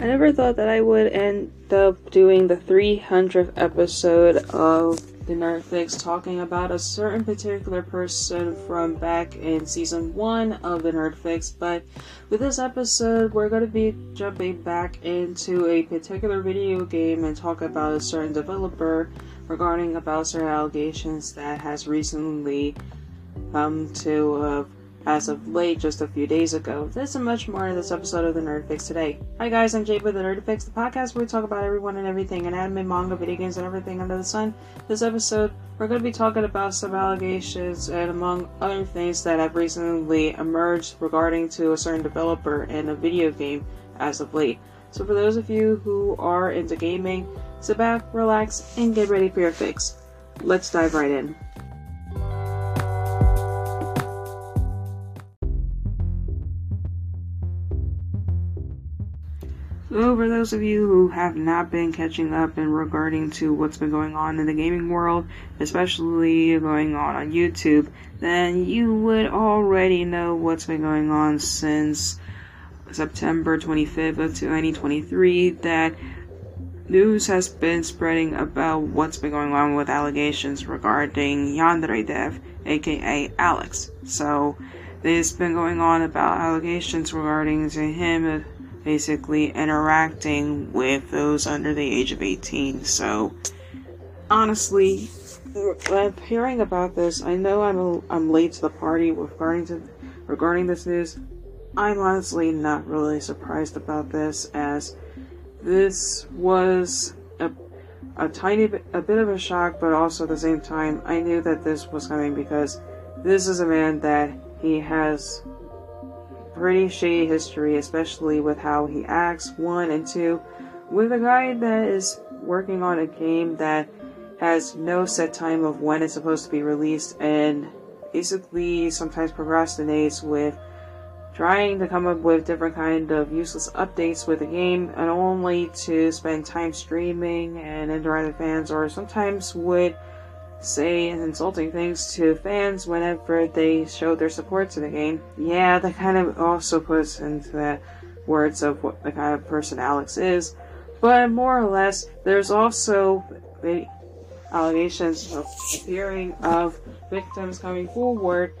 I never thought that I would end up doing the 300th episode of the Nerdfix talking about a certain particular person from back in season 1 of the Nerdfix, but with this episode, we're going to be jumping back into a particular video game and talk about a certain developer regarding about certain allegations that has recently come to uh, as of late, just a few days ago. This and much more in this episode of the Nerd Fix today. Hi guys, I'm Jade with the Nerd Fix, the podcast where we talk about everyone and everything in anime, manga, video games, and everything under the sun. This episode, we're going to be talking about some allegations and among other things that have recently emerged regarding to a certain developer in a video game as of late. So for those of you who are into gaming, sit back, relax, and get ready for your fix. Let's dive right in. So, for those of you who have not been catching up in regarding to what's been going on in the gaming world, especially going on on YouTube, then you would already know what's been going on since September 25th of 2023 that news has been spreading about what's been going on with allegations regarding Yandere Dev, aka Alex. So, there's been going on about allegations regarding to him basically interacting with those under the age of 18. So, honestly, hearing about this, I know I'm a, I'm late to the party regarding to regarding this news. I'm honestly not really surprised about this, as this was a a tiny bit, a bit of a shock, but also at the same time, I knew that this was coming because this is a man that he has pretty shady history, especially with how he acts, one, and two, with a guy that is working on a game that has no set time of when it's supposed to be released and basically sometimes procrastinates with trying to come up with different kind of useless updates with the game and only to spend time streaming and interacting with fans or sometimes would say insulting things to fans whenever they show their support to the game. Yeah, that kind of also puts into the words of what the kind of person Alex is. But more or less, there's also allegations of appearing of victims coming forward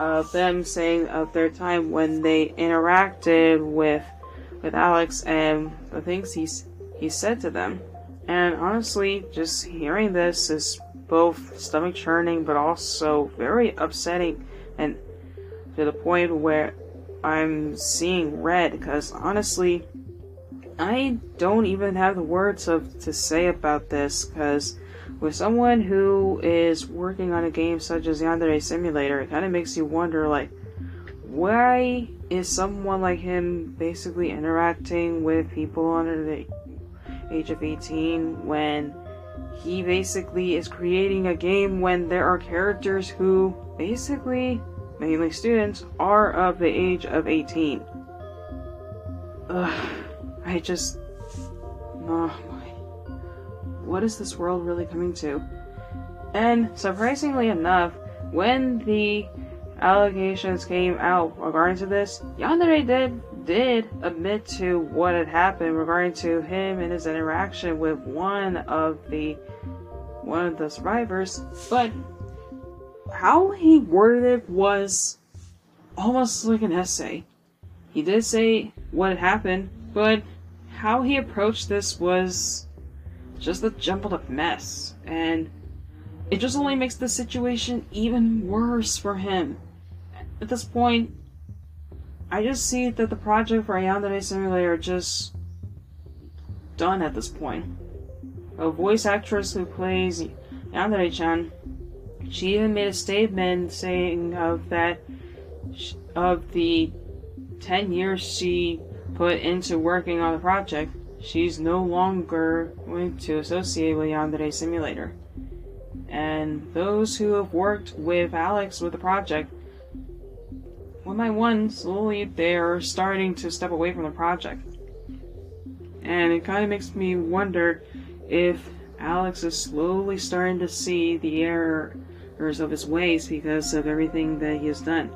of them saying of their time when they interacted with with Alex and the things he's he said to them. And honestly, just hearing this is both stomach churning but also very upsetting and to the point where I'm seeing red because honestly, I don't even have the words of to say about this because with someone who is working on a game such as Yandere Simulator, it kind of makes you wonder like why is someone like him basically interacting with people under the age of 18 when he basically is creating a game when there are characters who basically, mainly students, are of the age of 18. Ugh, I just. Oh, my. what is this world really coming to? And surprisingly enough, when the allegations came out regarding to this, Yandere did did admit to what had happened regarding to him and his interaction with one of the one of the survivors, but how he worded it was almost like an essay. He did say what had happened, but how he approached this was just a jumbled up mess, and it just only makes the situation even worse for him. At this point, I just see that the project for Yandere Simulator just done at this point. A voice actress who plays Yandere-chan, she even made a statement saying of that of the 10 years she put into working on the project, she's no longer going to associate with Yandere Simulator. And those who have worked with Alex with the project one by one, slowly they're starting to step away from the project. And it kind of makes me wonder if Alex is slowly starting to see the errors of his ways because of everything that he has done.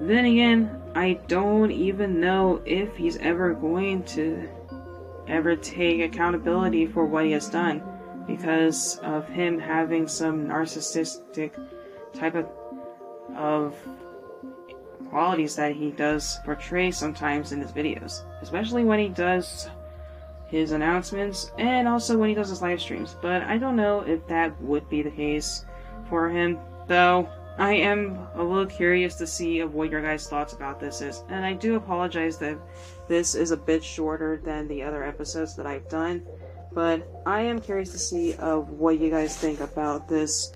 Then again, I don't even know if he's ever going to ever take accountability for what he has done because of him having some narcissistic type of of qualities that he does portray sometimes in his videos, especially when he does his announcements and also when he does his live streams. But I don't know if that would be the case for him, though. I am a little curious to see of what your guys' thoughts about this is, and I do apologize that this is a bit shorter than the other episodes that I've done, but I am curious to see of what you guys think about this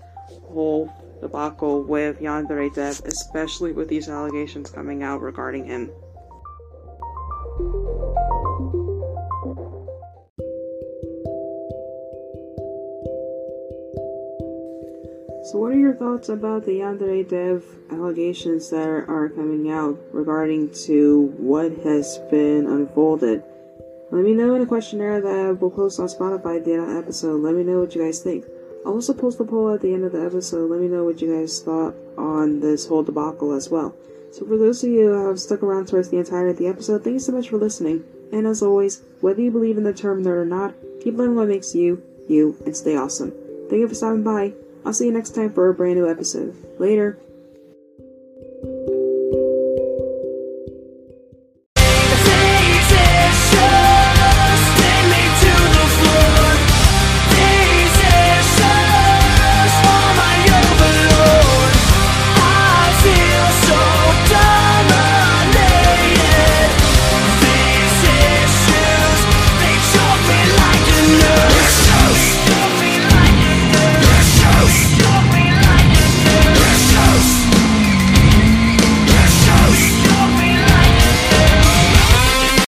whole debacle with Yandere Dev, especially with these allegations coming out regarding him. So, what are your thoughts about the Yandere Dev allegations that are coming out regarding to what has been unfolded? Let me know in a questionnaire that we'll post on Spotify the end of the episode. Let me know what you guys think. I'll also post a poll at the end of the episode. Let me know what you guys thought on this whole debacle as well. So, for those of you who have stuck around towards the entirety of the episode, thank you so much for listening. And as always, whether you believe in the term nerd or not, keep learning what makes you, you, and stay awesome. Thank you for stopping by. I'll see you next time for a brand new episode. Later.